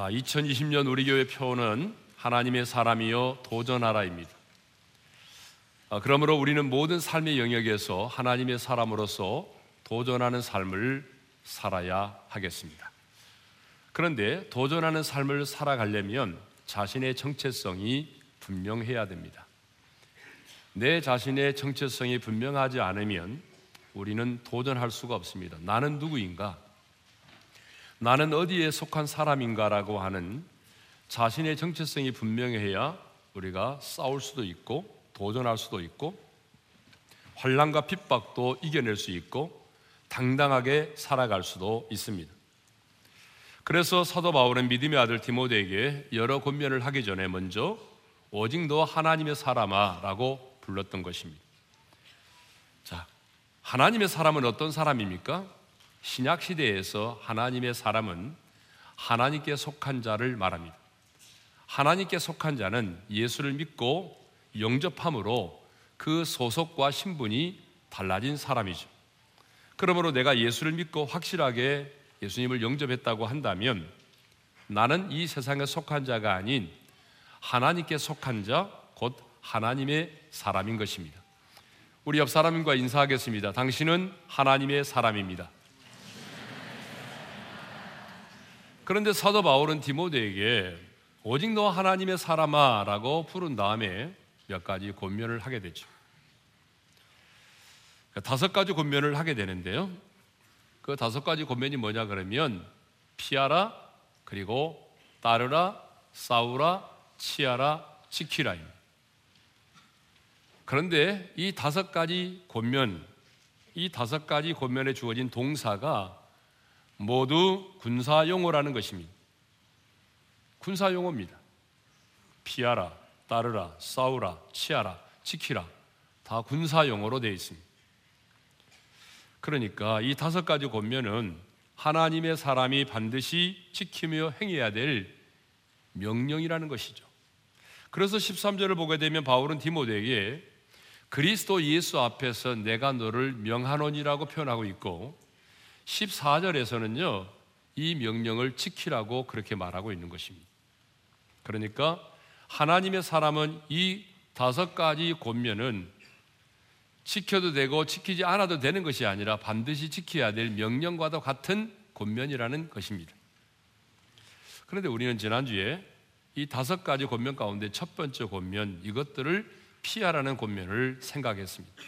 자, 2020년 우리 교회 표는 하나님의 사람이요 도전하라입니다. 아, 그러므로 우리는 모든 삶의 영역에서 하나님의 사람으로서 도전하는 삶을 살아야 하겠습니다. 그런데 도전하는 삶을 살아가려면 자신의 정체성이 분명해야 됩니다. 내 자신의 정체성이 분명하지 않으면 우리는 도전할 수가 없습니다. 나는 누구인가? 나는 어디에 속한 사람인가라고 하는 자신의 정체성이 분명해야 우리가 싸울 수도 있고 도전할 수도 있고 환란과 핍박도 이겨낼 수 있고 당당하게 살아갈 수도 있습니다. 그래서 사도 바울은 믿음의 아들 디모데에게 여러 권면을 하기 전에 먼저 오직 너 하나님의 사람아라고 불렀던 것입니다. 자, 하나님의 사람은 어떤 사람입니까? 신약 시대에서 하나님의 사람은 하나님께 속한 자를 말합니다. 하나님께 속한 자는 예수를 믿고 영접함으로 그 소속과 신분이 달라진 사람이죠. 그러므로 내가 예수를 믿고 확실하게 예수님을 영접했다고 한다면 나는 이 세상에 속한 자가 아닌 하나님께 속한 자, 곧 하나님의 사람인 것입니다. 우리 옆 사람과 인사하겠습니다. 당신은 하나님의 사람입니다. 그런데 사도 바울은 디모데에게 오직 너 하나님의 사람아라고 부른 다음에 몇 가지 권면을 하게 되죠. 그러니까 다섯 가지 권면을 하게 되는데요. 그 다섯 가지 권면이 뭐냐 그러면 피하라 그리고 따르라 싸우라 치하라 지키라입니다. 그런데 이 다섯 가지 권면, 이 다섯 가지 권면에 주어진 동사가 모두 군사 용어라는 것입니다. 군사 용어입니다. 피하라, 따르라, 싸우라, 치하라, 지키라. 다 군사 용어로 되어 있습니다. 그러니까 이 다섯 가지 권면은 하나님의 사람이 반드시 지키며 행해야 될 명령이라는 것이죠. 그래서 13절을 보게 되면 바울은 디모데에게 그리스도 예수 앞에서 내가 너를 명하노니라고 표현하고 있고 14절에서는요, 이 명령을 지키라고 그렇게 말하고 있는 것입니다. 그러니까 하나님의 사람은 이 다섯 가지 권면은 지켜도 되고 지키지 않아도 되는 것이 아니라 반드시 지켜야 될 명령과도 같은 권면이라는 것입니다. 그런데 우리는 지난주에 이 다섯 가지 권면 가운데 첫 번째 권면 이것들을 피하라는 권면을 생각했습니다.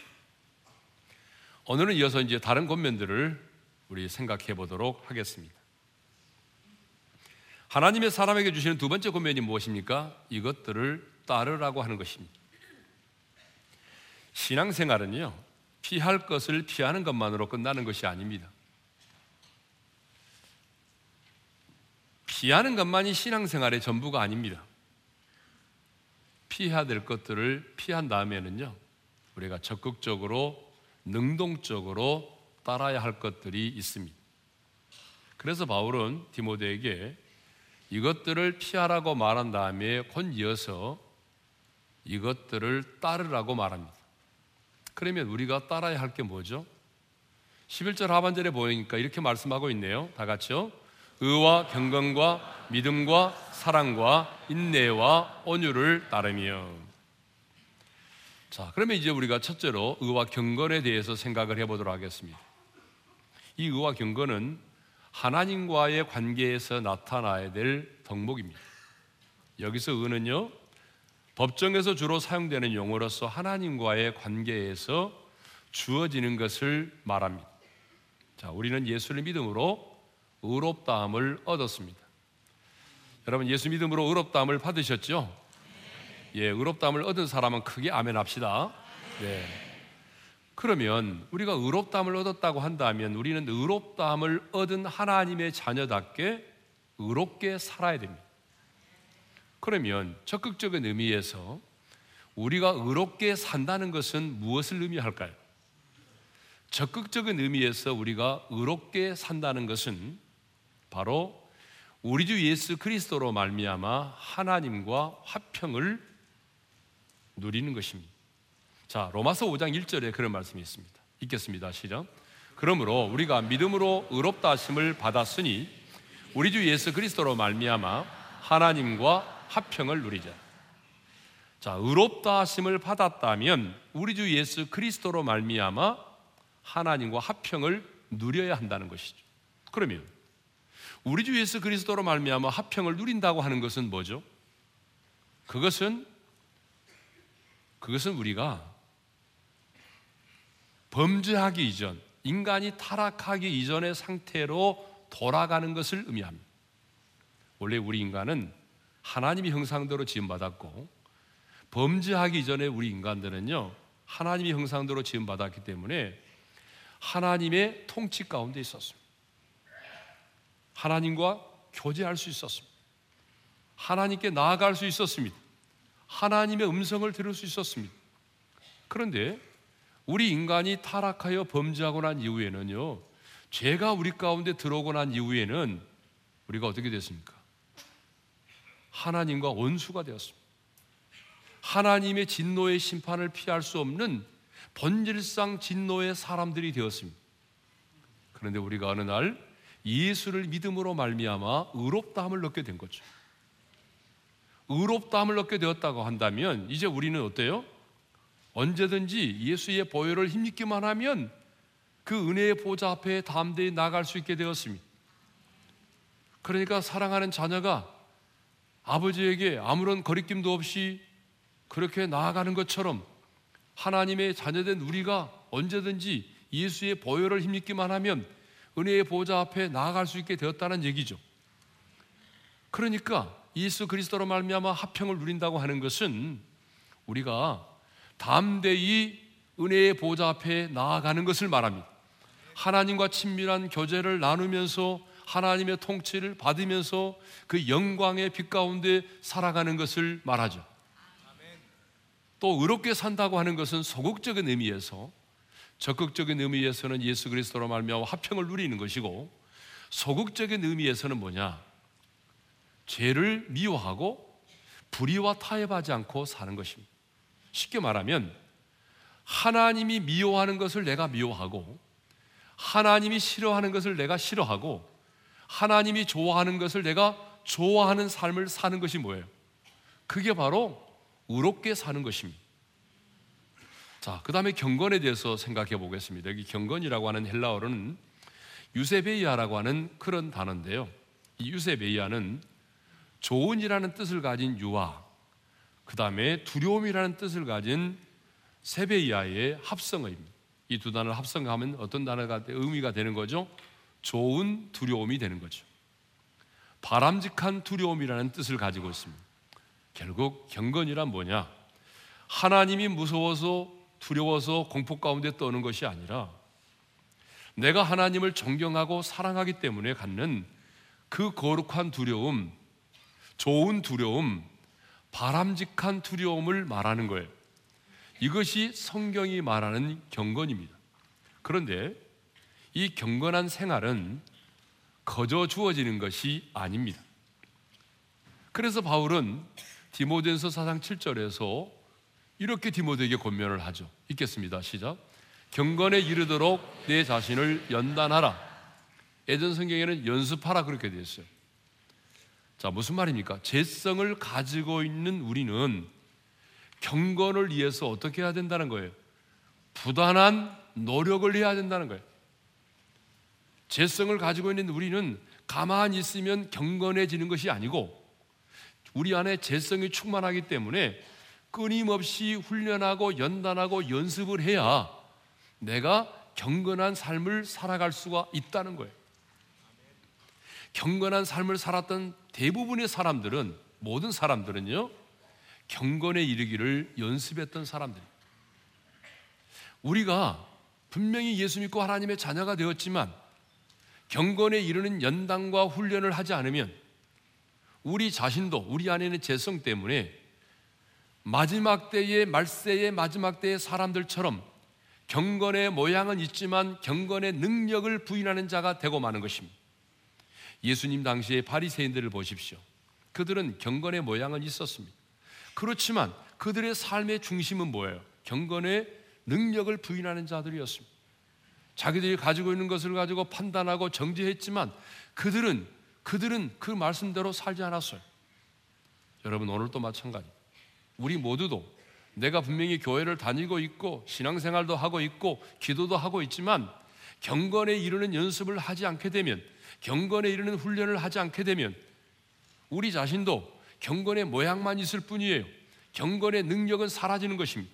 오늘은 이어서 이제 다른 권면들을 우리 생각해 보도록 하겠습니다. 하나님의 사람에게 주시는 두 번째 권면이 무엇입니까? 이것들을 따르라고 하는 것입니다. 신앙생활은요, 피할 것을 피하는 것만으로 끝나는 것이 아닙니다. 피하는 것만이 신앙생활의 전부가 아닙니다. 피해야 될 것들을 피한 다음에는요, 우리가 적극적으로, 능동적으로 따라야 할 것들이 있습니다. 그래서 바울은 디모데에게 이것들을 피하라고 말한 다음에 곧 이어서 이것들을 따르라고 말합니다. 그러면 우리가 따라야 할 게 뭐죠? 11절 하반절에 보니까 이렇게 말씀하고 있네요. 다 같이요. 의와 경건과 믿음과 사랑과 인내와 온유를 따르며. 자, 그러면 이제 우리가 첫째로 의와 경건에 대해서 생각을 해보도록 하겠습니다. 이 의와 경건은 하나님과의 관계에서 나타나야 될 덕목입니다. 여기서 의는요, 법정에서 주로 사용되는 용어로서 하나님과의 관계에서 주어지는 것을 말합니다. 자, 우리는 예수를 믿음으로 의롭다함을 얻었습니다. 여러분, 예수 믿음으로 의롭다함을 받으셨죠? 예, 의롭다함을 얻은 사람은 크게 아멘 합시다. 네. 그러면 우리가 의롭다함을 얻었다고 한다면 우리는 의롭다함을 얻은 하나님의 자녀답게 의롭게 살아야 됩니다. 그러면 적극적인 의미에서 우리가 의롭게 산다는 것은 무엇을 의미할까요? 적극적인 의미에서 우리가 의롭게 산다는 것은 바로 우리 주 예수 그리스도로 말미암아 하나님과 화평을 누리는 것입니다. 자, 로마서 5장 1절에 그런 말씀이 있습니다. 읽겠습니다. 시작. 그러므로 우리가 믿음으로 의롭다 하심을 받았으니 우리 주 예수 그리스도로 말미암아 하나님과 화평을 누리자. 자, 의롭다 하심을 받았다면 우리 주 예수 그리스도로 말미암아 하나님과 화평을 누려야 한다는 것이죠. 그러면 우리 주 예수 그리스도로 말미암아 화평을 누린다고 하는 것은 뭐죠? 그것은 그것은 우리가 범죄하기 이전, 인간이 타락하기 이전의 상태로 돌아가는 것을 의미합니다. 원래 우리 인간은 하나님의 형상대로 지음받았고 범죄하기 이전에 우리 인간들은요 하나님의 형상대로 지음받았기 때문에 하나님의 통치 가운데 있었습니다. 하나님과 교제할 수 있었습니다. 하나님께 나아갈 수 있었습니다. 하나님의 음성을 들을 수 있었습니다. 그런데 우리 인간이 타락하여 범죄하고 난 이후에는요, 죄가 우리 가운데 들어오고 난 이후에는 우리가 어떻게 됐습니까? 하나님과 원수가 되었습니다. 하나님의 진노의 심판을 피할 수 없는 본질상 진노의 사람들이 되었습니다. 그런데 우리가 어느 날 예수를 믿음으로 말미암아 의롭다함을 얻게 된 거죠. 의롭다함을 얻게 되었다고 한다면 이제 우리는 어때요? 언제든지 예수의 보혈을 힘입기만 하면 그 은혜의 보좌 앞에 담대히 나갈 수 있게 되었습니다. 그러니까 사랑하는 자녀가 아버지에게 아무런 거리낌도 없이 그렇게 나아가는 것처럼 하나님의 자녀된 우리가 언제든지 예수의 보혈을 힘입기만 하면 은혜의 보좌 앞에 나아갈 수 있게 되었다는 얘기죠. 그러니까 예수 그리스도로 말미암아 화평을 누린다고 하는 것은 우리가 담대히 은혜의 보좌 앞에 나아가는 것을 말합니다. 하나님과 친밀한 교제를 나누면서 하나님의 통치를 받으면서 그 영광의 빛 가운데 살아가는 것을 말하죠. 또 의롭게 산다고 하는 것은 소극적인 의미에서 적극적인 의미에서는 예수 그리스도로 말미암아 화평을 누리는 것이고 소극적인 의미에서는 뭐냐? 죄를 미워하고 불의와 타협하지 않고 사는 것입니다. 쉽게 말하면 하나님이 미워하는 것을 내가 미워하고 하나님이 싫어하는 것을 내가 싫어하고 하나님이 좋아하는 것을 내가 좋아하는 삶을 사는 것이 뭐예요? 그게 바로 의롭게 사는 것입니다. 자, 그 다음에 경건에 대해서 생각해 보겠습니다. 여기 경건이라고 하는 헬라어로는 유세베이아라고 하는 그런 단어인데요. 이 유세베이아는 좋은이라는 뜻을 가진 유아, 그 다음에 두려움이라는 뜻을 가진 세베이아의 합성어입니다. 이 두 단어를 합성하면 어떤 단어가 의미가 되는 거죠? 좋은 두려움이 되는 거죠. 바람직한 두려움이라는 뜻을 가지고 있습니다. 결국 경건이란 뭐냐? 하나님이 무서워서 두려워서 공포 가운데 떠는 것이 아니라 내가 하나님을 존경하고 사랑하기 때문에 갖는 그 거룩한 두려움, 좋은 두려움, 바람직한 두려움을 말하는 거예요. 이것이 성경이 말하는 경건입니다. 그런데 이 경건한 생활은 거저 주어지는 것이 아닙니다. 그래서 바울은 디모데서 사상 7절에서 이렇게 디모데에게 권면을 하죠. 읽겠습니다. 시작. 경건에 이르도록 내 자신을 연단하라. 예전 성경에는 연습하라 그렇게 되어 있어요. 자, 무슨 말입니까? 재성을 가지고 있는 우리는 경건을 위해서 어떻게 해야 된다는 거예요? 부단한 노력을 해야 된다는 거예요. 재성을 가지고 있는 우리는 가만히 있으면 경건해지는 것이 아니고 우리 안에 재성이 충만하기 때문에 끊임없이 훈련하고 연단하고 연습을 해야 내가 경건한 삶을 살아갈 수가 있다는 거예요. 경건한 삶을 살았던 대부분의 사람들은 모든 사람들은요 경건에 이르기를 연습했던 사람들. 우리가 분명히 예수 믿고 하나님의 자녀가 되었지만 경건에 이르는 연단과 훈련을 하지 않으면 우리 자신도 우리 안에는 재성 때문에 마지막 때의 말세의 마지막 때의 사람들처럼 경건의 모양은 있지만 경건의 능력을 부인하는 자가 되고 마는 것입니다. 예수님 당시의 바리새인들을 보십시오. 그들은 경건의 모양은 있었습니다. 그렇지만 그들의 삶의 중심은 뭐예요? 경건의 능력을 부인하는 자들이었습니다. 자기들이 가지고 있는 것을 가지고 판단하고 정죄했지만 그들은 그들은 그 말씀대로 살지 않았어요. 여러분 오늘도 마찬가지. 우리 모두도 내가 분명히 교회를 다니고 있고 신앙생활도 하고 있고 기도도 하고 있지만 경건에 이르는 연습을 하지 않게 되면 경건에 이르는 훈련을 하지 않게 되면 우리 자신도 경건의 모양만 있을 뿐이에요. 경건의 능력은 사라지는 것입니다.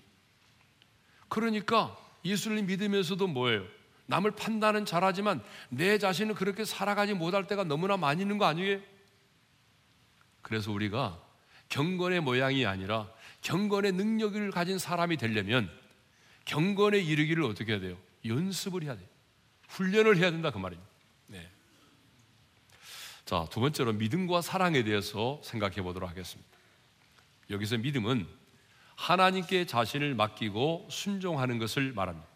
그러니까 예수를 믿으면서도 뭐예요? 남을 판단은 잘하지만 내 자신은 그렇게 살아가지 못할 때가 너무나 많이 있는 거 아니에요? 그래서 우리가 경건의 모양이 아니라 경건의 능력을 가진 사람이 되려면 경건에 이르기를 어떻게 해야 돼요? 연습을 해야 돼요. 훈련을 해야 된다 그 말입니다. 네. 자, 두 번째로 믿음과 사랑에 대해서 생각해 보도록 하겠습니다. 여기서 믿음은 하나님께 자신을 맡기고 순종하는 것을 말합니다.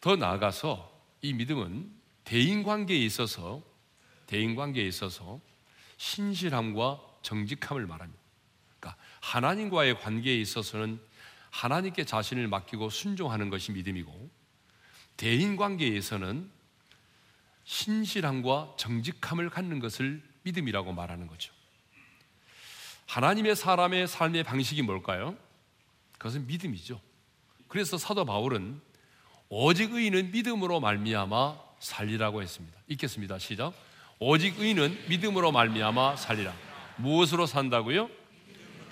더 나아가서 이 믿음은 대인 관계에 있어서 대인 관계에 있어서 신실함과 정직함을 말합니다. 그러니까 하나님과의 관계에 있어서는 하나님께 자신을 맡기고 순종하는 것이 믿음이고 대인 관계에서는 신실함과 정직함을 갖는 것을 믿음이라고 말하는 거죠. 하나님의 사람의 삶의 방식이 뭘까요? 그것은 믿음이죠. 그래서 사도 바울은 오직 의인은 믿음으로 말미암아 살리라고 했습니다. 읽겠습니다. 시작. 오직 의인은 믿음으로 말미암아 살리라. 무엇으로 산다고요?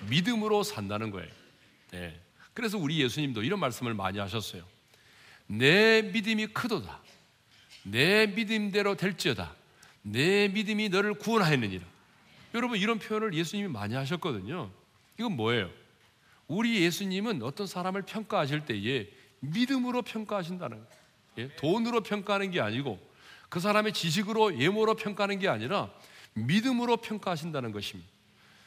믿음으로 산다는 거예요. 네. 그래서 우리 예수님도 이런 말씀을 많이 하셨어요. 내 믿음이 크도다. 내 믿음대로 될지어다. 내 믿음이 너를 구원하였느니라. 여러분 이런 표현을 예수님이 많이 하셨거든요. 이건 뭐예요? 우리 예수님은 어떤 사람을 평가하실 때에 믿음으로 평가하신다는 거예요. 예? 돈으로 평가하는 게 아니고 그 사람의 지식으로 예모로 평가하는 게 아니라 믿음으로 평가하신다는 것입니다.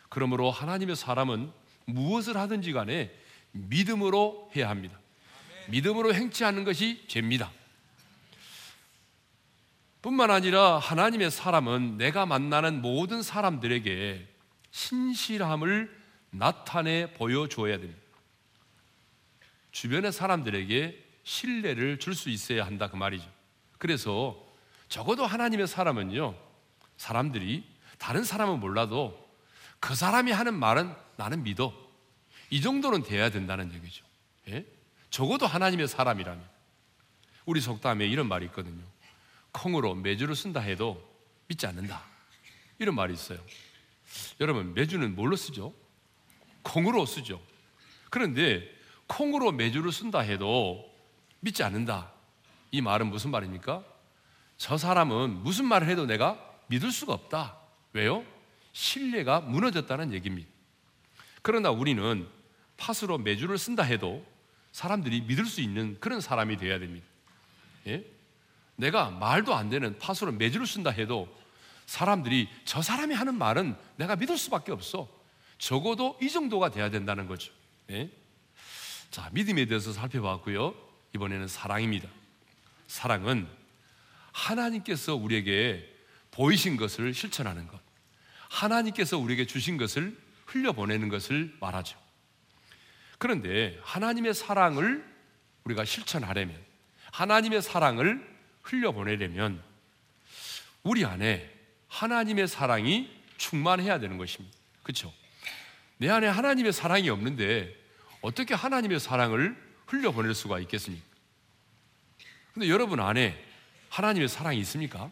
그러므로 하나님의 사람은 무엇을 하든지 간에 믿음으로 해야 합니다. 믿음으로 행치 않는 것이 죄입니다. 뿐만 아니라 하나님의 사람은 내가 만나는 모든 사람들에게 신실함을 나타내 보여줘야 됩니다. 주변의 사람들에게 신뢰를 줄 수 있어야 한다 그 말이죠. 그래서 적어도 하나님의 사람은요, 사람들이 다른 사람은 몰라도 그 사람이 하는 말은 나는 믿어. 이 정도는 돼야 된다는 얘기죠. 예? 적어도 하나님의 사람이라면. 우리 속담에 이런 말이 있거든요. 콩으로 매주를 쓴다 해도 믿지 않는다. 이런 말이 있어요. 여러분, 매주는 뭘로 쓰죠? 콩으로 쓰죠. 그런데 콩으로 매주를 쓴다 해도 믿지 않는다. 이 말은 무슨 말입니까? 저 사람은 무슨 말을 해도 내가 믿을 수가 없다. 왜요? 신뢰가 무너졌다는 얘기입니다. 그러나 우리는 팥으로 매주를 쓴다 해도 사람들이 믿을 수 있는 그런 사람이 되어야 됩니다. 예? 내가 말도 안 되는 팥으로 매주를 쓴다 해도 사람들이 저 사람이 하는 말은 내가 믿을 수밖에 없어. 적어도 이 정도가 돼야 된다는 거죠. 예? 자, 믿음에 대해서 살펴봤고요. 이번에는 사랑입니다. 사랑은 하나님께서 우리에게 보이신 것을 실천하는 것. 하나님께서 우리에게 주신 것을 흘려보내는 것을 말하죠. 그런데 하나님의 사랑을 우리가 실천하려면, 하나님의 사랑을 흘려보내려면, 우리 안에 하나님의 사랑이 충만해야 되는 것입니다. 그렇죠? 내 안에 하나님의 사랑이 없는데 어떻게 하나님의 사랑을 흘려보낼 수가 있겠습니까? 근데 여러분 안에 하나님의 사랑이 있습니까?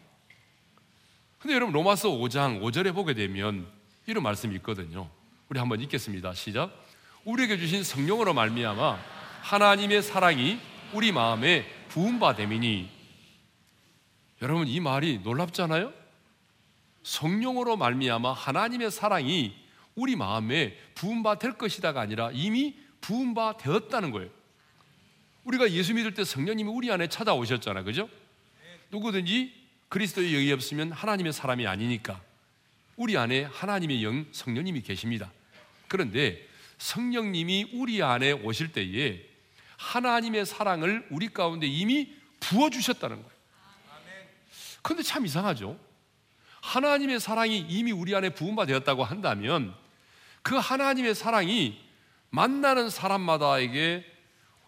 근데 여러분 로마서 5장 5절에 보게 되면 이런 말씀이 있거든요. 우리 한번 읽겠습니다. 시작. 우리에게 주신 성령으로 말미암아 하나님의 사랑이 우리 마음에 부은 바 됨이니 여러분 이 말이 놀랍잖아요? 성령으로 말미암아 하나님의 사랑이 우리 마음에 부은 바될 것이다가 아니라 이미 부은 바 되었다는 거예요. 우리가 예수 믿을 때 성령님이 우리 안에 찾아오셨잖아요. 그죠? 누구든지 그리스도의 영이 없으면 하나님의 사람이 아니니까 우리 안에 하나님의 영 성령님이 계십니다. 그런데 성령님이 우리 안에 오실 때에 하나님의 사랑을 우리 가운데 이미 부어 주셨다는 거예요. 그런데 참 이상하죠. 하나님의 사랑이 이미 우리 안에 부음바 되었다고 한다면 그 하나님의 사랑이 만나는 사람마다에게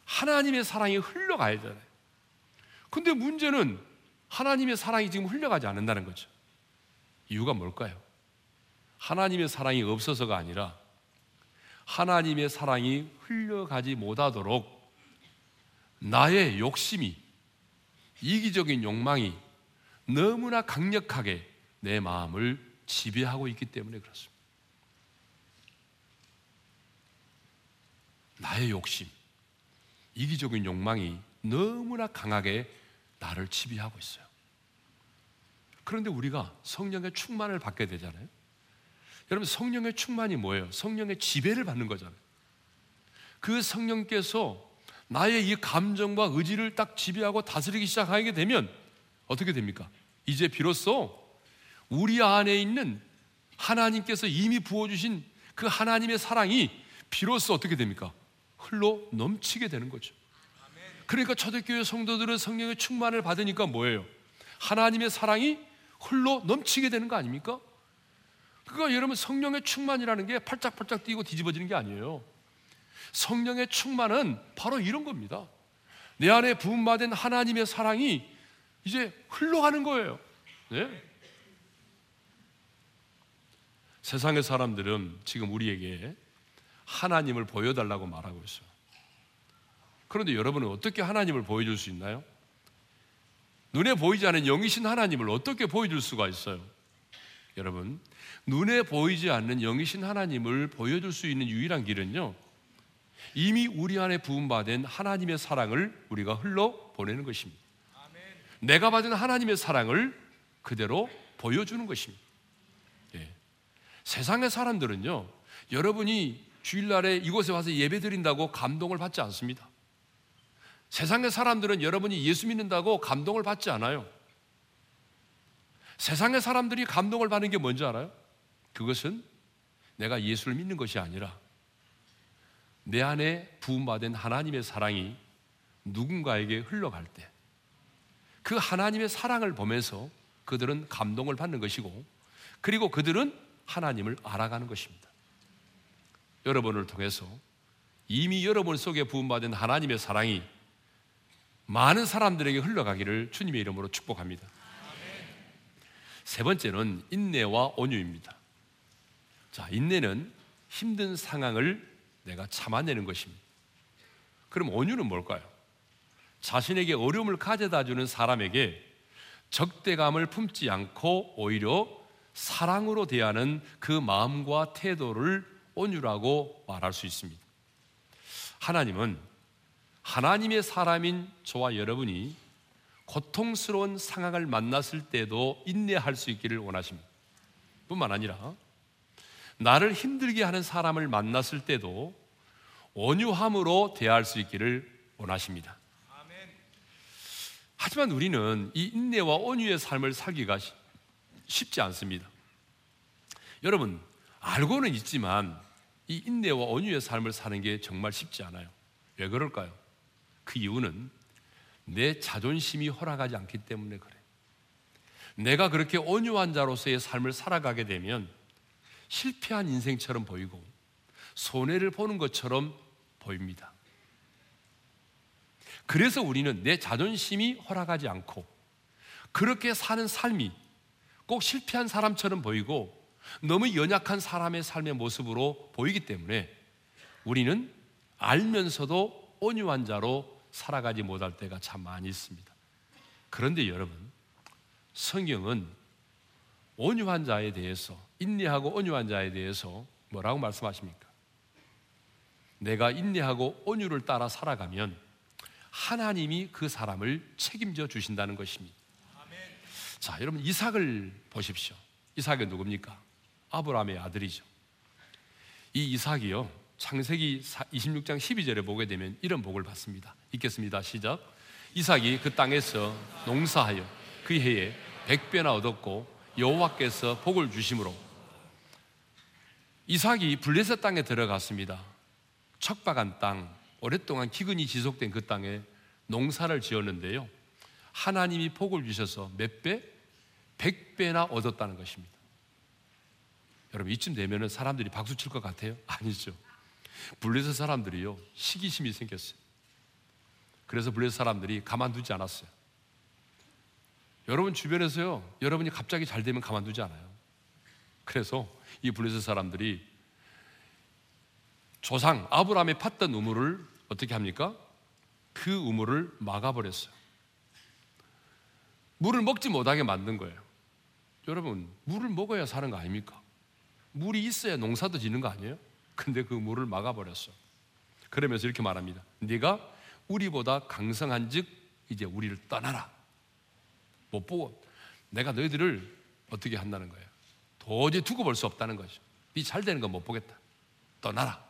하나님의 사랑이 흘러가야 되잖아요. 근데 문제는 하나님의 사랑이 지금 흘러가지 않는다는 거죠. 이유가 뭘까요? 하나님의 사랑이 없어서가 아니라 하나님의 사랑이 흘러가지 못하도록 나의 욕심이 이기적인 욕망이 너무나 강력하게 내 마음을 지배하고 있기 때문에 그렇습니다. 나의 욕심, 이기적인 욕망이 너무나 강하게 나를 지배하고 있어요. 그런데 우리가 성령의 충만을 받게 되잖아요. 여러분, 성령의 충만이 뭐예요? 성령의 지배를 받는 거잖아요. 그 성령께서 나의 이 감정과 의지를 딱 지배하고 다스리기 시작하게 되면 어떻게 됩니까? 이제 비로소 우리 안에 있는 하나님께서 이미 부어주신 그 하나님의 사랑이 비로소 어떻게 됩니까? 흘러 넘치게 되는 거죠. 그러니까 초대교회 성도들은 성령의 충만을 받으니까 뭐예요? 하나님의 사랑이 흘러 넘치게 되는 거 아닙니까? 그러니까 여러분 성령의 충만이라는 게 팔짝팔짝 뛰고 뒤집어지는 게 아니에요. 성령의 충만은 바로 이런 겁니다. 내 안에 부음받은 하나님의 사랑이 이제 흘러가는 거예요. 네? 세상의 사람들은 지금 우리에게 하나님을 보여달라고 말하고 있어요. 그런데 여러분은 어떻게 하나님을 보여줄 수 있나요? 눈에 보이지 않는 영이신 하나님을 어떻게 보여줄 수가 있어요? 여러분, 눈에 보이지 않는 영이신 하나님을 보여줄 수 있는 유일한 길은요, 이미 우리 안에 부음받은 하나님의 사랑을 우리가 흘러 보내는 것입니다. 내가 받은 하나님의 사랑을 그대로 보여주는 것입니다. 예. 세상의 사람들은요, 여러분이 주일날에 이곳에 와서 예배 드린다고 감동을 받지 않습니다. 세상의 사람들은 여러분이 예수 믿는다고 감동을 받지 않아요. 세상의 사람들이 감동을 받는 게 뭔지 알아요? 그것은 내가 예수를 믿는 것이 아니라 내 안에 부음받은 하나님의 사랑이 누군가에게 흘러갈 때 그 하나님의 사랑을 보면서 그들은 감동을 받는 것이고 그리고 그들은 하나님을 알아가는 것입니다. 여러분을 통해서 이미 여러분 속에 부음받은 하나님의 사랑이 많은 사람들에게 흘러가기를 주님의 이름으로 축복합니다. 세 번째는 인내와 온유입니다. 자, 인내는 힘든 상황을 내가 참아내는 것입니다. 그럼 온유는 뭘까요? 자신에게 어려움을 가져다 주는 사람에게 적대감을 품지 않고 오히려 사랑으로 대하는 그 마음과 태도를 온유라고 말할 수 있습니다. 하나님은 하나님의 사람인 저와 여러분이 고통스러운 상황을 만났을 때도 인내할 수 있기를 원하십니다. 뿐만 아니라 나를 힘들게 하는 사람을 만났을 때도 온유함으로 대할 수 있기를 원하십니다. 하지만 우리는 이 인내와 온유의 삶을 살기가 쉽지 않습니다. 여러분, 알고는 있지만 이 인내와 온유의 삶을 사는 게 정말 쉽지 않아요. 왜 그럴까요? 그 이유는 내 자존심이 허락하지 않기 때문에 그래. 내가 그렇게 온유한 자로서의 삶을 살아가게 되면 실패한 인생처럼 보이고 손해를 보는 것처럼 보입니다. 그래서 우리는 내 자존심이 허락하지 않고 그렇게 사는 삶이 꼭 실패한 사람처럼 보이고 너무 연약한 사람의 삶의 모습으로 보이기 때문에 우리는 알면서도 온유한 자로 살아가지 못할 때가 참 많이 있습니다. 그런데 여러분, 성경은 온유한 자에 대해서, 인내하고 온유한 자에 대해서 뭐라고 말씀하십니까? 내가 인내하고 온유를 따라 살아가면 하나님이 그 사람을 책임져 주신다는 것입니다. 자, 여러분 이삭을 보십시오. 이삭이 누굽니까? 아브라함의 아들이죠. 이 이삭이요. 창세기 26장 12절에 보게 되면 이런 복을 받습니다. 읽겠습니다. 시작. 이삭이 그 땅에서 농사하여 그 해에 백배나 얻었고 여호와께서 복을 주심으로 이삭이 블레셋 땅에 들어갔습니다. 척박한 땅, 오랫동안 기근이 지속된 그 땅에 농사를 지었는데요. 하나님이 복을 주셔서 몇 배? 백 배나 얻었다는 것입니다. 여러분 이쯤 되면은 사람들이 박수 칠 것 같아요? 아니죠. 블레셋 사람들이요 시기심이 생겼어요. 그래서 블레셋 사람들이 가만두지 않았어요. 여러분 주변에서요 여러분이 갑자기 잘 되면 가만두지 않아요. 그래서 이 블레셋 사람들이 조상 아브라함이 팠던 우물을 어떻게 합니까? 그 우물을 막아버렸어요. 물을 먹지 못하게 만든 거예요. 여러분, 물을 먹어야 사는 거 아닙니까? 물이 있어야 농사도 지는 거 아니에요? 근데 그 물을 막아버렸어. 그러면서 이렇게 말합니다. 네가 우리보다 강성한즉 이제 우리를 떠나라. 못 보고 내가 너희들을 어떻게 한다는 거예요. 도저히 두고 볼 수 없다는 거죠. 네잘 되는 거 못 보겠다. 떠나라.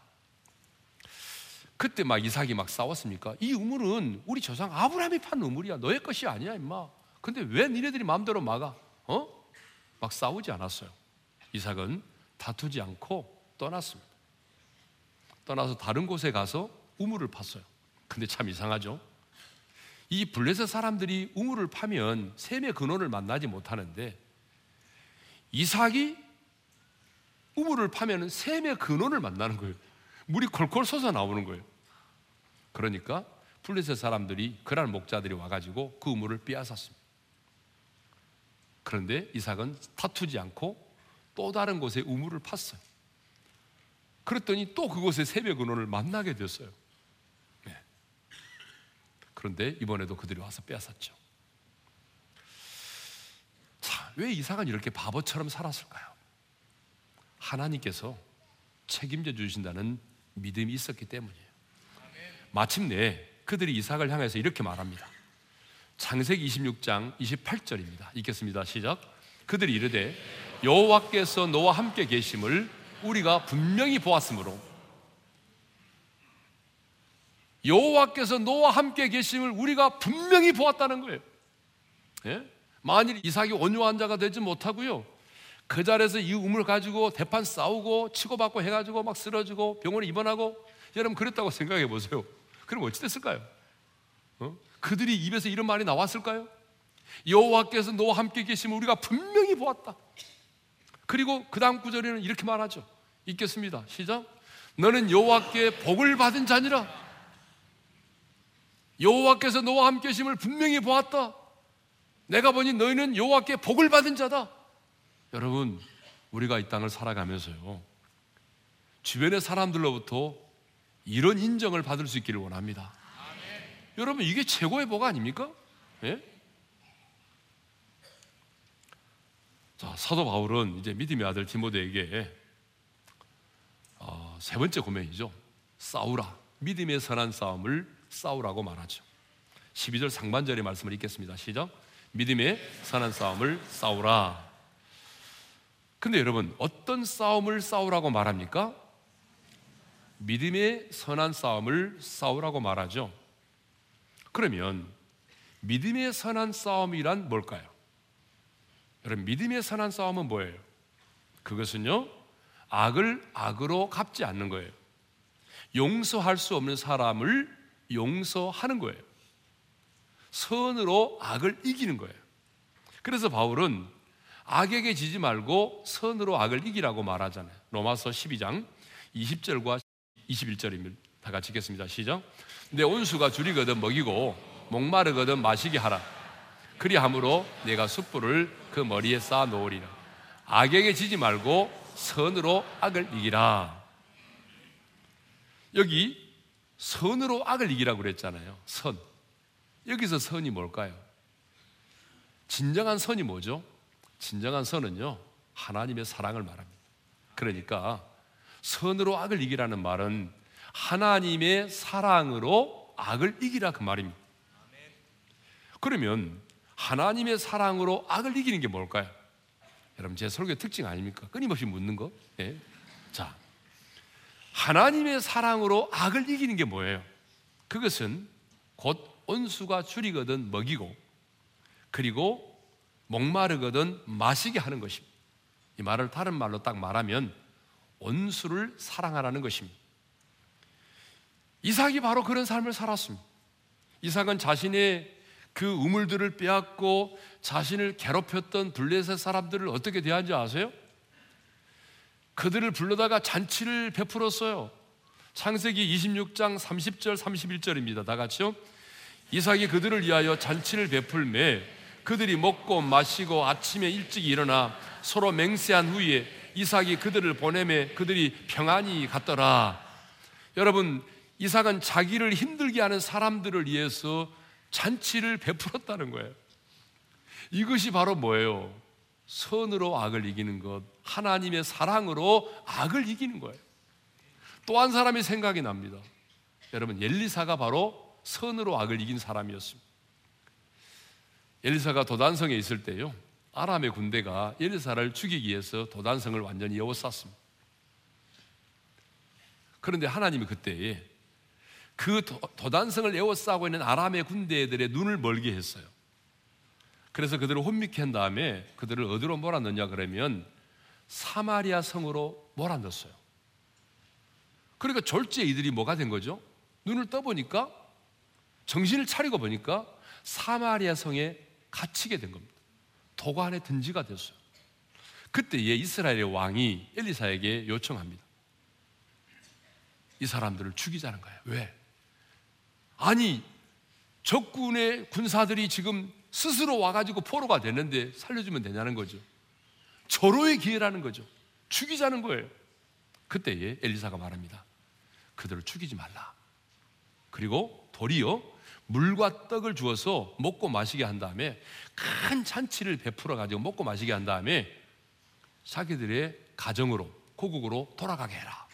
그때 막 이삭이 막 싸웠습니까? 이 우물은 우리 조상 아브라함이 판 우물이야. 너의 것이 아니야, 임마. 근데 왜 니네들이 마음대로 막아? 어? 막 싸우지 않았어요. 이삭은 다투지 않고 떠났습니다. 떠나서 다른 곳에 가서 우물을 팠어요. 근데 참 이상하죠? 이 블레셋 사람들이 우물을 파면 샘의 근원을 만나지 못하는데 이삭이 우물을 파면 샘의 근원을 만나는 거예요. 물이 콜콜 솟아 나오는 거예요. 그러니까 블레셋 사람들이 그날 목자들이 와가지고 그 우물을 빼앗았습니다. 그런데 이삭은 다투지 않고 또 다른 곳에 우물을 팠어요. 그랬더니 또 그곳에 새벽 근원을 만나게 됐어요. 네. 그런데 이번에도 그들이 와서 빼앗았죠. 자, 왜 이삭은 이렇게 바보처럼 살았을까요? 하나님께서 책임져 주신다는 믿음이 있었기 때문이에요. 마침내 그들이 이삭을 향해서 이렇게 말합니다. 창세기 26장 28절입니다. 읽겠습니다. 시작. 그들이 이르되 여호와께서 너와 함께 계심을 우리가 분명히 보았으므로 여호와께서 너와 함께 계심을 우리가 분명히 보았다는 거예요. 예? 만일 이삭이 온유한 자가 되지 못하고요. 그 자리에서 이 우물 가지고 대판 싸우고 치고받고 해가지고 막 쓰러지고 병원에 입원하고 여러분 그랬다고 생각해 보세요. 그럼 어찌 됐을까요? 어? 그들이 입에서 이런 말이 나왔을까요? 여호와께서 너와 함께 계시면 우리가 분명히 보았다. 그리고 그 다음 구절에는 이렇게 말하죠. 읽겠습니다. 시작. 너는 여호와께 복을 받은 자니라. 여호와께서 너와 함께 계심을 분명히 보았다. 내가 보니 너희는 여호와께 복을 받은 자다. 여러분, 우리가 이 땅을 살아가면서요. 주변의 사람들로부터 이런 인정을 받을 수 있기를 원합니다. 여러분 이게 최고의 복 아닙니까? 예? 자 사도 바울은 이제 믿음의 아들 디모데에게 어, 세 번째 고명이죠. 싸우라. 믿음의 선한 싸움을 싸우라고 말하죠. 12절 상반절의 말씀을 읽겠습니다. 시작. 믿음의 선한 싸움을 싸우라. 근데 여러분, 어떤 싸움을 싸우라고 말합니까? 믿음의 선한 싸움을 싸우라고 말하죠. 그러면 믿음의 선한 싸움이란 뭘까요? 여러분 믿음의 선한 싸움은 뭐예요? 그것은요 악을 악으로 갚지 않는 거예요. 용서할 수 없는 사람을 용서하는 거예요. 선으로 악을 이기는 거예요. 그래서 바울은 악에게 지지 말고 선으로 악을 이기라고 말하잖아요. 로마서 12장 20절과 21절입니다. 다 같이 읽겠습니다. 시작. 내 온수가 줄이거든 먹이고 목마르거든 마시게 하라. 그리함으로 내가 숯불을 그 머리에 쌓아 놓으리라. 악에게 지지 말고 선으로 악을 이기라. 여기 선으로 악을 이기라고 그랬잖아요. 선. 여기서 선이 뭘까요? 진정한 선이 뭐죠? 진정한 선은요, 하나님의 사랑을 말합니다. 그러니까 선으로 악을 이기라는 말은 하나님의 사랑으로 악을 이기라 그 말입니다. 그러면 하나님의 사랑으로 악을 이기는 게 뭘까요? 여러분 제 설교 특징 아닙니까? 끊임없이 묻는 거. 예. 자, 하나님의 사랑으로 악을 이기는 게 뭐예요? 그것은 곧 온수가 줄이거든 먹이고 그리고 목마르거든 마시게 하는 것입니다. 이 말을 다른 말로 딱 말하면 원수를 사랑하라는 것입니다. 이삭이 바로 그런 삶을 살았습니다. 이삭은 자신의 그 우물들을 빼앗고 자신을 괴롭혔던 블레셋 사람들을 어떻게 대한지 아세요? 그들을 불러다가 잔치를 베풀었어요. 창세기 26장 30절 31절입니다. 다 같이요. 이삭이 그들을 위하여 잔치를 베풀매 그들이 먹고 마시고 아침에 일찍 일어나 서로 맹세한 후에 이삭이 그들을 보내매 그들이 평안히 갔더라. 여러분, 이삭은 자기를 힘들게 하는 사람들을 위해서 잔치를 베풀었다는 거예요. 이것이 바로 뭐예요? 선으로 악을 이기는 것, 하나님의 사랑으로 악을 이기는 거예요. 또 한 사람이 생각이 납니다. 여러분, 엘리사가 바로 선으로 악을 이긴 사람이었습니다. 엘리사가 도단성에 있을 때요. 아람의 군대가 엘리사를 죽이기 위해서 도단성을 완전히 에워쌌습니다. 그런데 하나님이 그때에 그 도단성을 에워싸고 있는 아람의 군대들의 눈을 멀게 했어요. 그래서 그들을 혼미케 한 다음에 그들을 어디로 몰아넣냐 그러면 사마리아 성으로 몰아넣었어요. 그러니까 졸지에 이들이 뭐가 된 거죠? 눈을 떠보니까 정신을 차리고 보니까 사마리아 성에 갇히게 된 겁니다. 도관에 든지가 됐어요. 그때에 이스라엘의 왕이 엘리사에게 요청합니다. 이 사람들을 죽이자는 거예요. 왜? 아니, 적군의 군사들이 지금 스스로 와가지고 포로가 됐는데 살려주면 되냐는 거죠. 절호의 기회라는 거죠. 죽이자는 거예요. 그때 에 엘리사가 말합니다. 그들을 죽이지 말라. 그리고 도리어 물과 떡을 주어서 먹고 마시게 한 다음에 큰 잔치를 베풀어 가지고 먹고 마시게 한 다음에 자기들의 가정으로 고국으로 돌아가게 해라.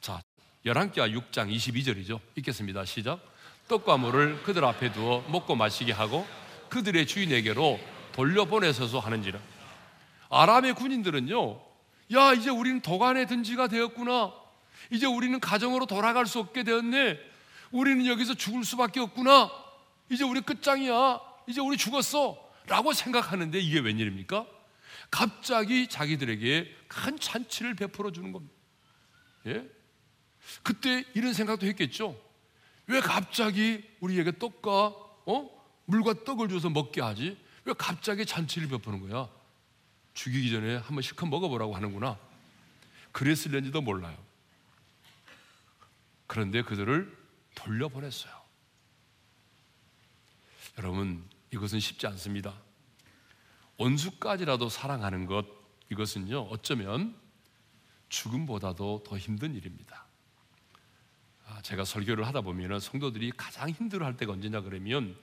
자, 열왕기하 6장 22절이죠. 읽겠습니다. 시작. 떡과 물을 그들 앞에 두어 먹고 마시게 하고 그들의 주인에게로 돌려보내서서 하는지라. 아람의 군인들은요, 야, 이제 우리는 도간에 든지가 되었구나. 이제 우리는 가정으로 돌아갈 수 없게 되었네. 우리는 여기서 죽을 수밖에 없구나. 이제 우리 끝장이야. 이제 우리 죽었어. 라고 생각하는데 이게 웬일입니까? 갑자기 자기들에게 큰 잔치를 베풀어 주는 겁니다. 예? 그때 이런 생각도 했겠죠. 왜 갑자기 우리에게 떡과 어? 물과 떡을 줘서 먹게 하지? 왜 갑자기 잔치를 베푸는 거야? 죽이기 전에 한번 실컷 먹어보라고 하는구나. 그랬을는지도 몰라요. 그런데 그들을 돌려보냈어요. 여러분, 이것은 쉽지 않습니다. 원수까지라도 사랑하는 것, 이것은요, 어쩌면 죽음보다도 더 힘든 일입니다. 아, 제가 설교를 하다 보면 성도들이 가장 힘들어 할 때가 언제냐 그러면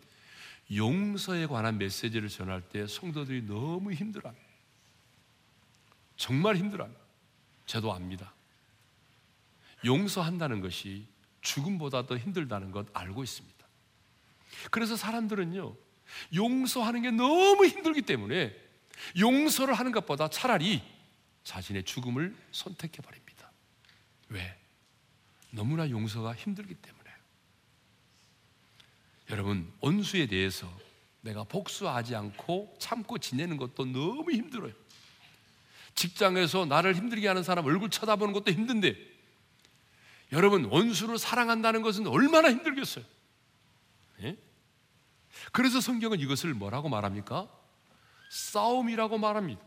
용서에 관한 메시지를 전할 때 성도들이 너무 힘들어 합니다. 정말 힘들어 합니다. 저도 압니다. 용서한다는 것이 죽음보다 더 힘들다는 것 알고 있습니다. 그래서 사람들은요, 용서하는 게 너무 힘들기 때문에 용서를 하는 것보다 차라리 자신의 죽음을 선택해 버립니다. 왜? 너무나 용서가 힘들기 때문에. 여러분, 원수에 대해서 내가 복수하지 않고 참고 지내는 것도 너무 힘들어요. 직장에서 나를 힘들게 하는 사람 얼굴 쳐다보는 것도 힘든데, 여러분, 원수를 사랑한다는 것은 얼마나 힘들겠어요. 예? 그래서 성경은 이것을 뭐라고 말합니까? 싸움이라고 말합니다.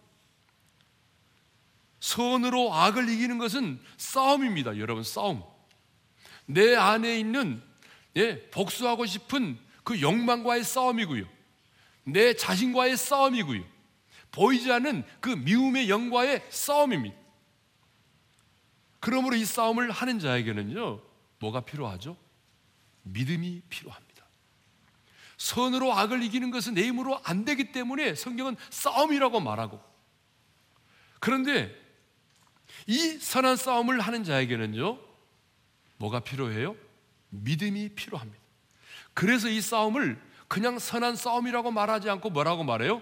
선으로 악을 이기는 것은 싸움입니다. 여러분, 싸움. 내 안에 있는 예, 복수하고 싶은 그 욕망과의 싸움이고요. 내 자신과의 싸움이고요. 보이지 않는 그 미움의 영과의 싸움입니다. 그러므로 이 싸움을 하는 자에게는요, 뭐가 필요하죠? 믿음이 필요합니다. 선으로 악을 이기는 것은 내 힘으로 안 되기 때문에 성경은 싸움이라고 말하고, 그런데 이 선한 싸움을 하는 자에게는요, 뭐가 필요해요? 믿음이 필요합니다. 그래서 이 싸움을 그냥 선한 싸움이라고 말하지 않고 뭐라고 말해요?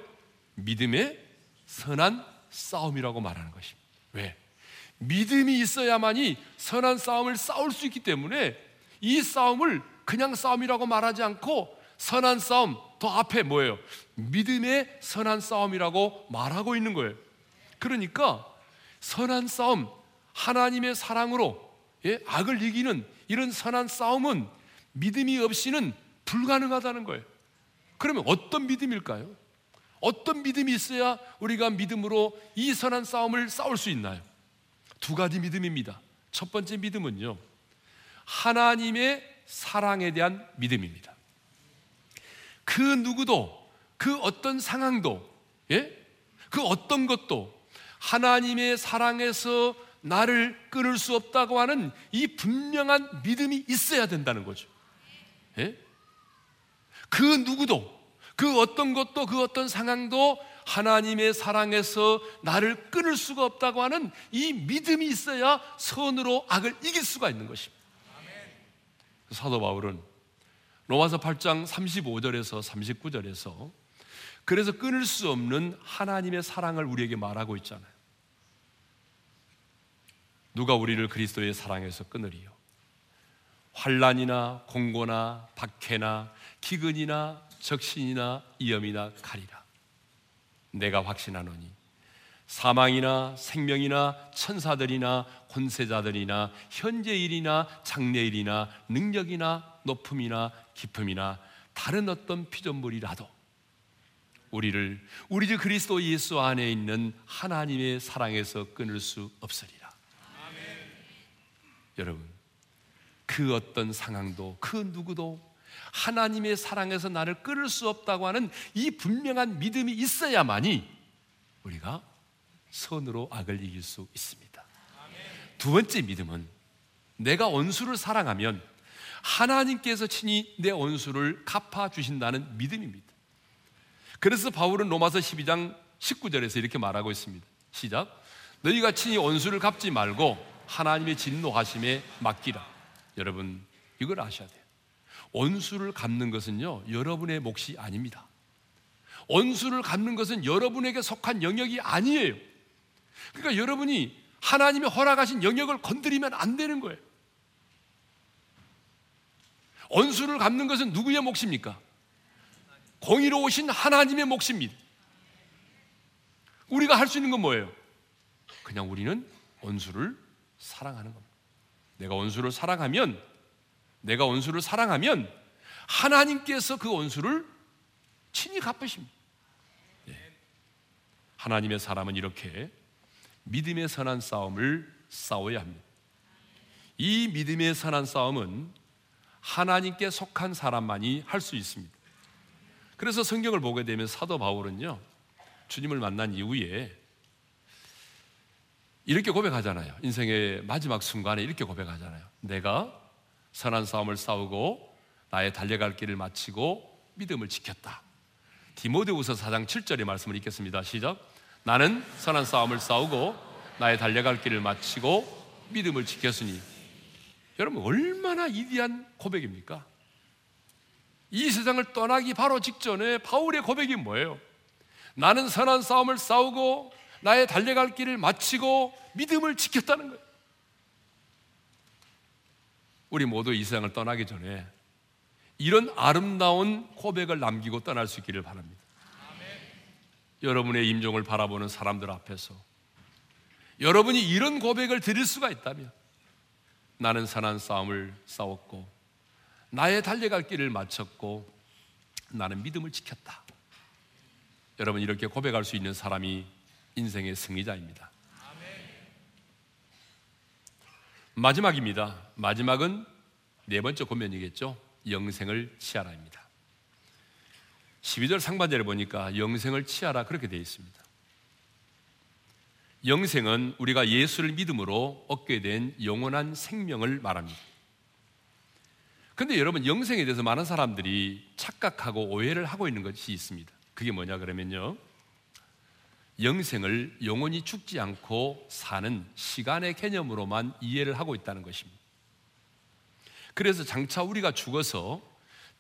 믿음의 선한 싸움이라고 말하는 것입니다. 왜? 믿음이 있어야만이 선한 싸움을 싸울 수 있기 때문에 이 싸움을 그냥 싸움이라고 말하지 않고 선한 싸움 더 앞에 뭐예요? 믿음의 선한 싸움이라고 말하고 있는 거예요. 그러니까 선한 싸움, 하나님의 사랑으로 예? 악을 이기는 이런 선한 싸움은 믿음이 없이는 불가능하다는 거예요. 그러면 어떤 믿음일까요? 어떤 믿음이 있어야 우리가 믿음으로 이 선한 싸움을 싸울 수 있나요? 두 가지 믿음입니다. 첫 번째 믿음은요, 하나님의 사랑에 대한 믿음입니다. 그 누구도, 그 어떤 상황도, 예? 그 어떤 것도 하나님의 사랑에서 나를 끊을 수 없다고 하는 이 분명한 믿음이 있어야 된다는 거죠. 예? 그 누구도 그 어떤 것도 그 어떤 상황도 하나님의 사랑에서 나를 끊을 수가 없다고 하는 이 믿음이 있어야 선으로 악을 이길 수가 있는 것입니다. 사도 바울은 로마서 8장 35절에서 39절에서 그래서 끊을 수 없는 하나님의 사랑을 우리에게 말하고 있잖아요. 누가 우리를 그리스도의 사랑에서 끊으리요? 환란이나 공고나 박해나 기근이나 적신이나 이염이나 칼이라. 내가 확신하노니 사망이나 생명이나 천사들이나 권세자들이나 현재일이나 장래일이나 능력이나 높음이나 깊음이나 다른 어떤 피조물이라도 우리를 우리 주 그리스도 예수 안에 있는 하나님의 사랑에서 끊을 수 없으리라. 아멘. 여러분, 그 어떤 상황도 그 누구도 하나님의 사랑에서 나를 끊을 수 없다고 하는 이 분명한 믿음이 있어야만이 우리가 선으로 악을 이길 수 있습니다. 두 번째 믿음은 내가 원수를 사랑하면 하나님께서 친히 내 원수를 갚아 주신다는 믿음입니다. 그래서 바울은 로마서 12장 19절에서 이렇게 말하고 있습니다. 시작. 너희가 친히 원수를 갚지 말고 하나님의 진노하심에 맡기라. 여러분, 이걸 아셔야 돼요. 원수를 갚는 것은요, 여러분의 몫이 아닙니다. 원수를 갚는 것은 여러분에게 속한 영역이 아니에요. 그러니까 여러분이 하나님이 허락하신 영역을 건드리면 안 되는 거예요. 원수를 갚는 것은 누구의 몫입니까? 공의로우신 하나님의 몫입니다. 우리가 할 수 있는 건 뭐예요? 그냥 우리는 원수를 사랑하는 겁니다. 내가 원수를 사랑하면, 내가 원수를 사랑하면 하나님께서 그 원수를 친히 갚으십니다. 네. 하나님의 사람은 이렇게 믿음의 선한 싸움을 싸워야 합니다. 이 믿음의 선한 싸움은 하나님께 속한 사람만이 할 수 있습니다. 그래서 성경을 보게 되면 사도 바울은요, 주님을 만난 이후에 이렇게 고백하잖아요. 인생의 마지막 순간에 이렇게 고백하잖아요. 내가 선한 싸움을 싸우고 나의 달려갈 길을 마치고 믿음을 지켰다. 디모데후서 4장 7절의 말씀을 읽겠습니다. 시작. 나는 선한 싸움을 싸우고 나의 달려갈 길을 마치고 믿음을 지켰으니 여러분 얼마나 이디한 고백입니까? 이 세상을 떠나기 바로 직전에 바울의 고백이 뭐예요? 나는 선한 싸움을 싸우고 나의 달려갈 길을 마치고 믿음을 지켰다는 거예요. 우리 모두 이 세상을 떠나기 전에 이런 아름다운 고백을 남기고 떠날 수 있기를 바랍니다. 여러분의 임종을 바라보는 사람들 앞에서 여러분이 이런 고백을 드릴 수가 있다면 나는 선한 싸움을 싸웠고 나의 달려갈 길을 마쳤고 나는 믿음을 지켰다. 여러분 이렇게 고백할 수 있는 사람이 인생의 승리자입니다. 마지막입니다. 마지막은 네 번째 고면이겠죠. 영생을 취하라입니다. 12절 상반절에 보니까 영생을 취하라 그렇게 되어 있습니다. 영생은 우리가 예수를 믿음으로 얻게 된 영원한 생명을 말합니다. 근데 여러분 영생에 대해서 많은 사람들이 착각하고 오해를 하고 있는 것이 있습니다. 그게 뭐냐 그러면요. 영생을 영원히 죽지 않고 사는 시간의 개념으로만 이해를 하고 있다는 것입니다. 그래서 장차 우리가 죽어서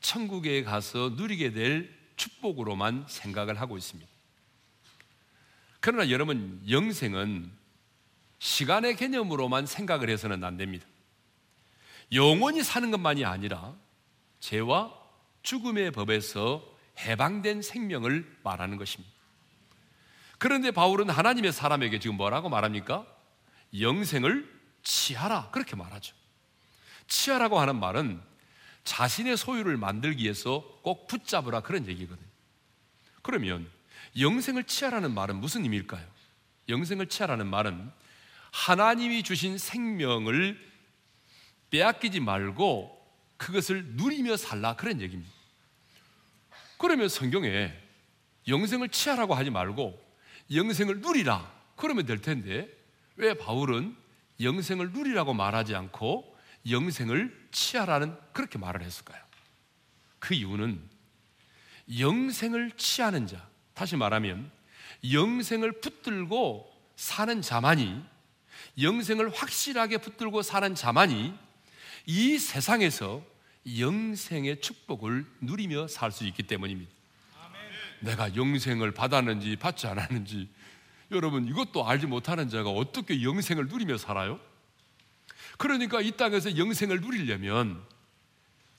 천국에 가서 누리게 될 축복으로만 생각을 하고 있습니다. 그러나 여러분, 영생은 시간의 개념으로만 생각을 해서는 안 됩니다. 영원히 사는 것만이 아니라 죄와 죽음의 법에서 해방된 생명을 말하는 것입니다. 그런데 바울은 하나님의 사람에게 지금 뭐라고 말합니까? 영생을 취하라. 그렇게 말하죠. 취하라고 하는 말은 자신의 소유를 만들기 위해서 꼭 붙잡으라 그런 얘기거든요. 그러면 영생을 취하라는 말은 무슨 의미일까요? 영생을 취하라는 말은 하나님이 주신 생명을 빼앗기지 말고 그것을 누리며 살라 그런 얘기입니다. 그러면 성경에 영생을 취하라고 하지 말고 영생을 누리라 그러면 될 텐데 왜 바울은 영생을 누리라고 말하지 않고 영생을 취하라는 그렇게 말을 했을까요? 그 이유는 영생을 취하는 자, 다시 말하면 영생을 붙들고 사는 자만이 영생을 확실하게 붙들고 사는 자만이 이 세상에서 영생의 축복을 누리며 살 수 있기 때문입니다. 내가 영생을 받았는지 받지 않았는지 여러분 이것도 알지 못하는 자가 어떻게 영생을 누리며 살아요? 그러니까 이 땅에서 영생을 누리려면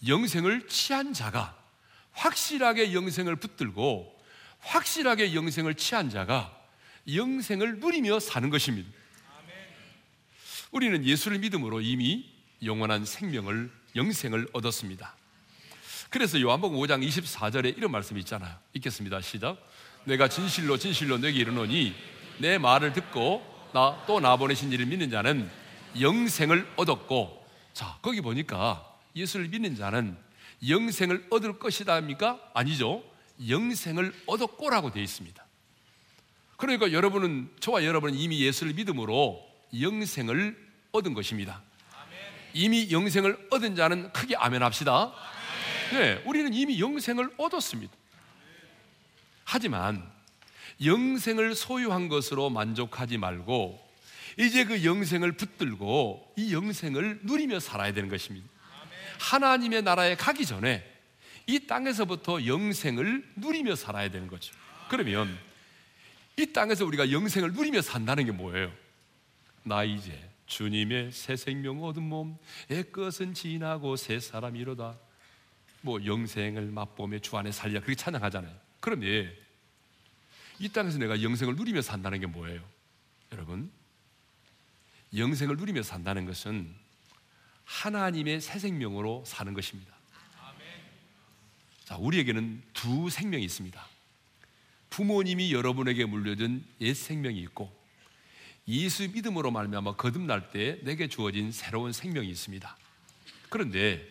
영생을 취한 자가 확실하게 영생을 붙들고 확실하게 영생을 취한 자가 영생을 누리며 사는 것입니다. 우리는 예수를 믿음으로 이미 영원한 생명을 영생을 얻었습니다. 그래서 요한복음 5장 24절에 이런 말씀이 있잖아요. 읽겠습니다. 시작. 내가 진실로 진실로 내게 이르노니 내 말을 듣고 나 또 나 보내신 이를 믿는 자는 영생을 얻었고 자, 거기 보니까 예수를 믿는 자는 영생을 얻을 것이다입니까? 아니죠. 영생을 얻었고라고 되어 있습니다. 그러니까 여러분은 저와 여러분은 이미 예수를 믿음으로 영생을 얻은 것입니다. 이미 영생을 얻은 자는 크게 아멘합시다. 네, 우리는 이미 영생을 얻었습니다. 하지만 영생을 소유한 것으로 만족하지 말고 이제 그 영생을 붙들고 이 영생을 누리며 살아야 되는 것입니다. 하나님의 나라에 가기 전에 이 땅에서부터 영생을 누리며 살아야 되는 거죠. 그러면 이 땅에서 우리가 영생을 누리며 산다는 게 뭐예요? 나 이제 주님의 새 생명 얻은 몸, 애 것은 지나고 새 사람이로다. 뭐 영생을 맛보며 주 안에 살리라 그렇게 찬양하잖아요. 그런데 이 땅에서 내가 영생을 누리며 산다는 게 뭐예요? 여러분, 영생을 누리며 산다는 것은 하나님의 새 생명으로 사는 것입니다. 자, 우리에게는 두 생명이 있습니다. 부모님이 여러분에게 물려준 옛 생명이 있고 예수 믿음으로 말미암아 거듭날 때 내게 주어진 새로운 생명이 있습니다. 그런데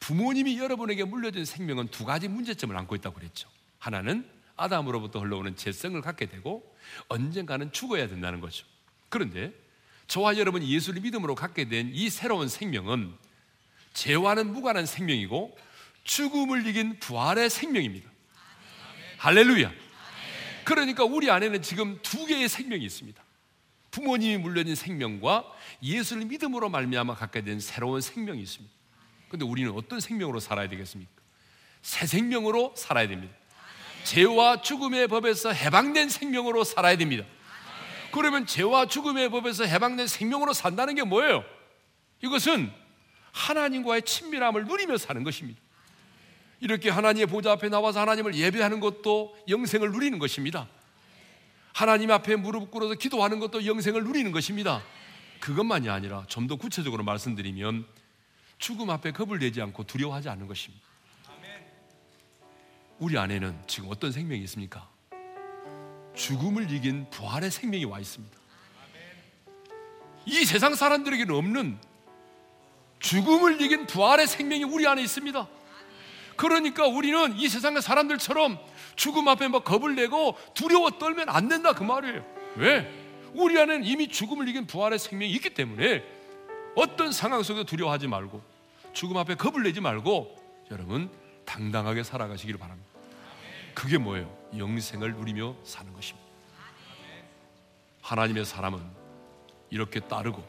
부모님이 여러분에게 물려준 생명은 두 가지 문제점을 안고 있다고 그랬죠. 하나는 아담으로부터 흘러오는 재성을 갖게 되고 언젠가는 죽어야 된다는 거죠. 그런데 저와 여러분이 예수를 믿음으로 갖게 된 이 새로운 생명은 죄와는 무관한 생명이고 죽음을 이긴 부활의 생명입니다. 할렐루야. 그러니까 우리 안에는 지금 두 개의 생명이 있습니다. 부모님이 물려진 생명과 예수를 믿음으로 말미암아 갖게 된 새로운 생명이 있습니다. 근데 우리는 어떤 생명으로 살아야 되겠습니까? 새 생명으로 살아야 됩니다. 죄와 죽음의 법에서 해방된 생명으로 살아야 됩니다. 그러면 죄와 죽음의 법에서 해방된 생명으로 산다는 게 뭐예요? 이것은 하나님과의 친밀함을 누리며 사는 것입니다. 이렇게 하나님의 보좌 앞에 나와서 하나님을 예배하는 것도 영생을 누리는 것입니다. 하나님 앞에 무릎 꿇어서 기도하는 것도 영생을 누리는 것입니다. 그것만이 아니라 좀 더 구체적으로 말씀드리면 죽음 앞에 겁을 내지 않고 두려워하지 않는 것입니다. 우리 안에는 지금 어떤 생명이 있습니까? 죽음을 이긴 부활의 생명이 와 있습니다. 이 세상 사람들에게는 없는 죽음을 이긴 부활의 생명이 우리 안에 있습니다. 그러니까 우리는 이 세상의 사람들처럼 죽음 앞에 막 겁을 내고 두려워 떨면 안 된다 그 말이에요. 왜? 우리 안에는 이미 죽음을 이긴 부활의 생명이 있기 때문에 어떤 상황 속에서 두려워하지 말고 죽음 앞에 겁을 내지 말고 여러분 당당하게 살아가시기를 바랍니다. 그게 뭐예요? 영생을 누리며 사는 것입니다. 하나님의 사람은 이렇게 따르고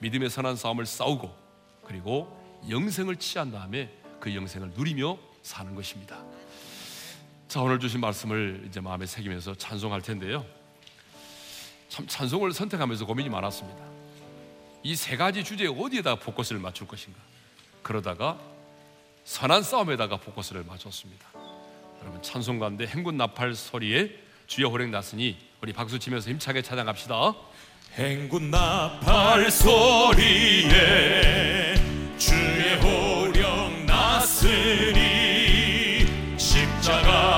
믿음의 선한 싸움을 싸우고 그리고 영생을 취한 다음에 그 영생을 누리며 사는 것입니다. 자, 오늘 주신 말씀을 이제 마음에 새기면서 찬송할 텐데요. 참 찬송을 선택하면서 고민이 많았습니다. 이 세 가지 주제에 어디에다 포커스를 맞출 것인가? 그러다가 선한 싸움에다가 포커스를 맞췄습니다. 여러분 찬송 가운데 행군 나팔 소리에 주여 호령 났으니 우리 박수 치면서 힘차게 찬양합시다. 행군 나팔 소리에 주의 호령 났으니 십자가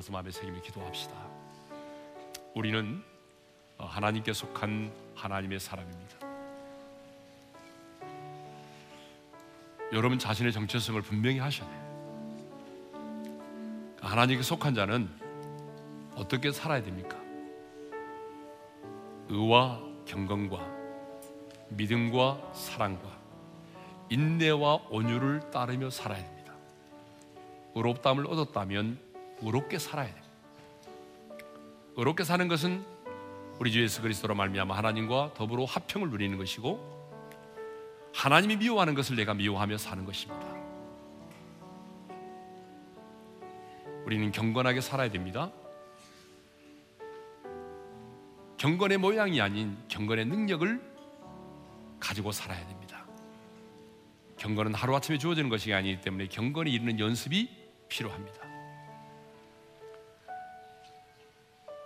말씀 앞에 새기며 기도합시다. 우리는 어, 하나님께 속한 하나님의 사람입니다. 여러분 자신의 정체성을 분명히 하셔야 돼요. 하나님께 속한 자는 어떻게 살아야 됩니까? 의와 경건과 믿음과 사랑과 인내와 온유를 따르며 살아야 됩니다. 의롭담을 얻었다면 의롭게 살아야 됩니다. 의롭게 사는 것은 우리 주 예수 그리스도로 말미암아 하나님과 더불어 화평을 누리는 것이고 하나님이 미워하는 것을 내가 미워하며 사는 것입니다. 우리는 경건하게 살아야 됩니다. 경건의 모양이 아닌 경건의 능력을 가지고 살아야 됩니다. 경건은 하루아침에 주어지는 것이 아니기 때문에 경건에 이르는 연습이 필요합니다.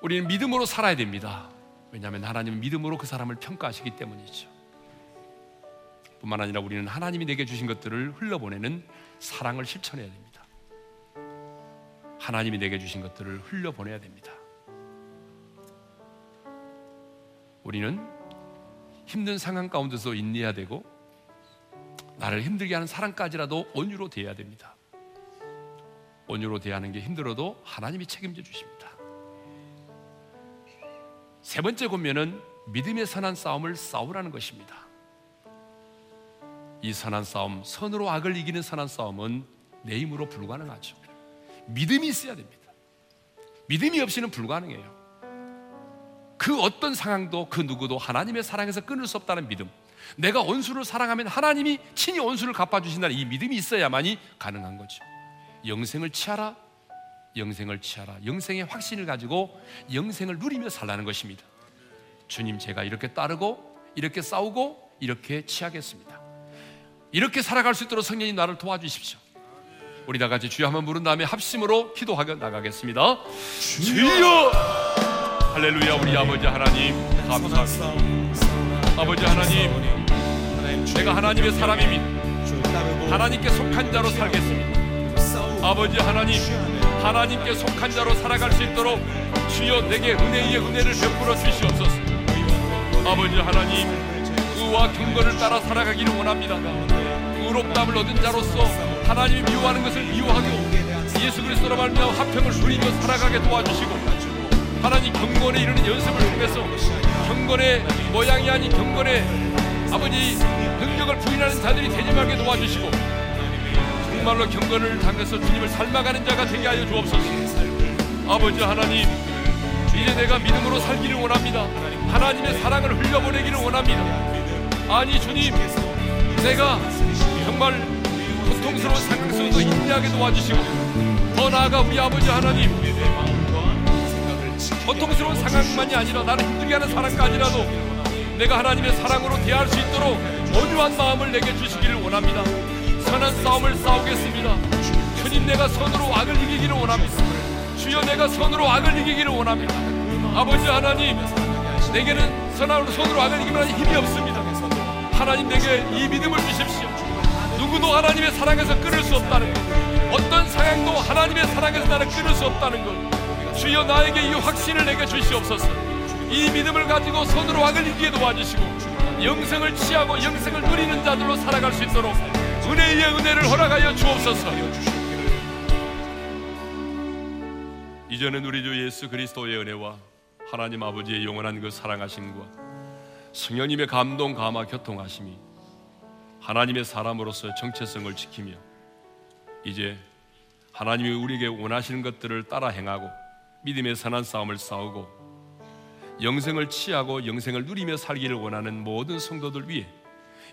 우리는 믿음으로 살아야 됩니다. 왜냐하면 하나님은 믿음으로 그 사람을 평가하시기 때문이죠. 뿐만 아니라 우리는 하나님이 내게 주신 것들을 흘려보내는 사랑을 실천해야 됩니다. 하나님이 내게 주신 것들을 흘려보내야 됩니다. 우리는 힘든 상황 가운데서 인내해야 되고 나를 힘들게 하는 사람까지라도 온유로 대해야 됩니다. 온유로 대하는 게 힘들어도 하나님이 책임져 주십니다. 세 번째 권면은 믿음의 선한 싸움을 싸우라는 것입니다. 이 선한 싸움, 선으로 악을 이기는 선한 싸움은 내 힘으로 불가능하죠. 믿음이 있어야 됩니다. 믿음이 없이는 불가능해요. 그 어떤 상황도 그 누구도 하나님의 사랑에서 끊을 수 없다는 믿음. 내가 원수를 사랑하면 하나님이 친히 원수를 갚아주신다는 이 믿음이 있어야만이 가능한 거죠. 영생을 취하라, 영생을 취하라. 영생의 확신을 가지고 영생을 누리며 살라는 것입니다. 주님, 제가 이렇게 따르고, 이렇게 싸우고, 이렇게 취하겠습니다. 이렇게 살아갈 수 있도록 성령님 나를 도와주십시오. 우리 다 같이 주여 한번 부른 다음에 합심으로 기도하며 나가겠습니다. 주여! 할렐루야, 우리 아버지 하나님, 감사합니다. 아버지 하나님, 내가 하나님의 사람입니다. 하나님께 속한 자로 살겠습니다. 아버지 하나님, 하나님께 속한 자로 살아갈 수 있도록 주여 내게 은혜 위에 은혜를 베풀어 주시옵소서. 아버지 하나님, 의와 경건을 따라 살아가기를 원합니다. 의롭담을 얻은 자로서 하나님이 미워하는 것을 미워하고 예수 그리스도로 말미암아 화평을 누리며 살아가게 도와주시고 하나님 경건에 이르는 연습을 통해서 경건의 모양이 아닌 경건의 아버지 능력을 부인하는 자들이 되지 말게 도와주시고 정말로 경건을 당해서 주님을 삶아가는 자가 되게 하여 주옵소서. 아버지 하나님 이제 내가 믿음으로 살기를 원합니다. 하나님의 사랑을 흘려보내기를 원합니다. 아니 주님 내가 정말 고통스러운 상황 속에서 인내하게 도와주시고 더 나아가 우리 아버지 하나님 고통스러운 상황만이 아니라 나를 힘들게 하는 사람까지라도 내가 하나님의 사랑으로 대할 수 있도록 온유한 마음을 내게 주시기를 원합니다 선한 싸움을 싸우겠습니다. 주님 내가 선으로 악을 이기기를 원합니다. 주여 내가 선으로 악을 이기기를 원합니다. 아버지 하나님 내게는 선으로 손으로 악을 이기면 힘이 없습니다. 하나님 내게 이 믿음을 주십시오. 누구도 하나님의 사랑에서 끊을 수 없다는 것. 어떤 상황도 하나님의 사랑에서 나를 끊을 수 없다는 것. 주여 나에게 이 확신을 내게 주시옵소서. 이 믿음을 가지고 손으로 악을 이기게 도와주시고 영생을 취하고 영생을 누리는 자들로 살아갈 수 있도록 은혜 위에 은혜를 허락하여 주옵소서. 이제는 우리 주 예수 그리스도의 은혜와 하나님 아버지의 영원한 그 사랑하심과 성령님의 감동 감화 교통하심이 하나님의 사람으로서 정체성을 지키며 이제 하나님이 우리에게 원하시는 것들을 따라 행하고 믿음의 선한 싸움을 싸우고 영생을 취하고 영생을 누리며 살기를 원하는 모든 성도들 위해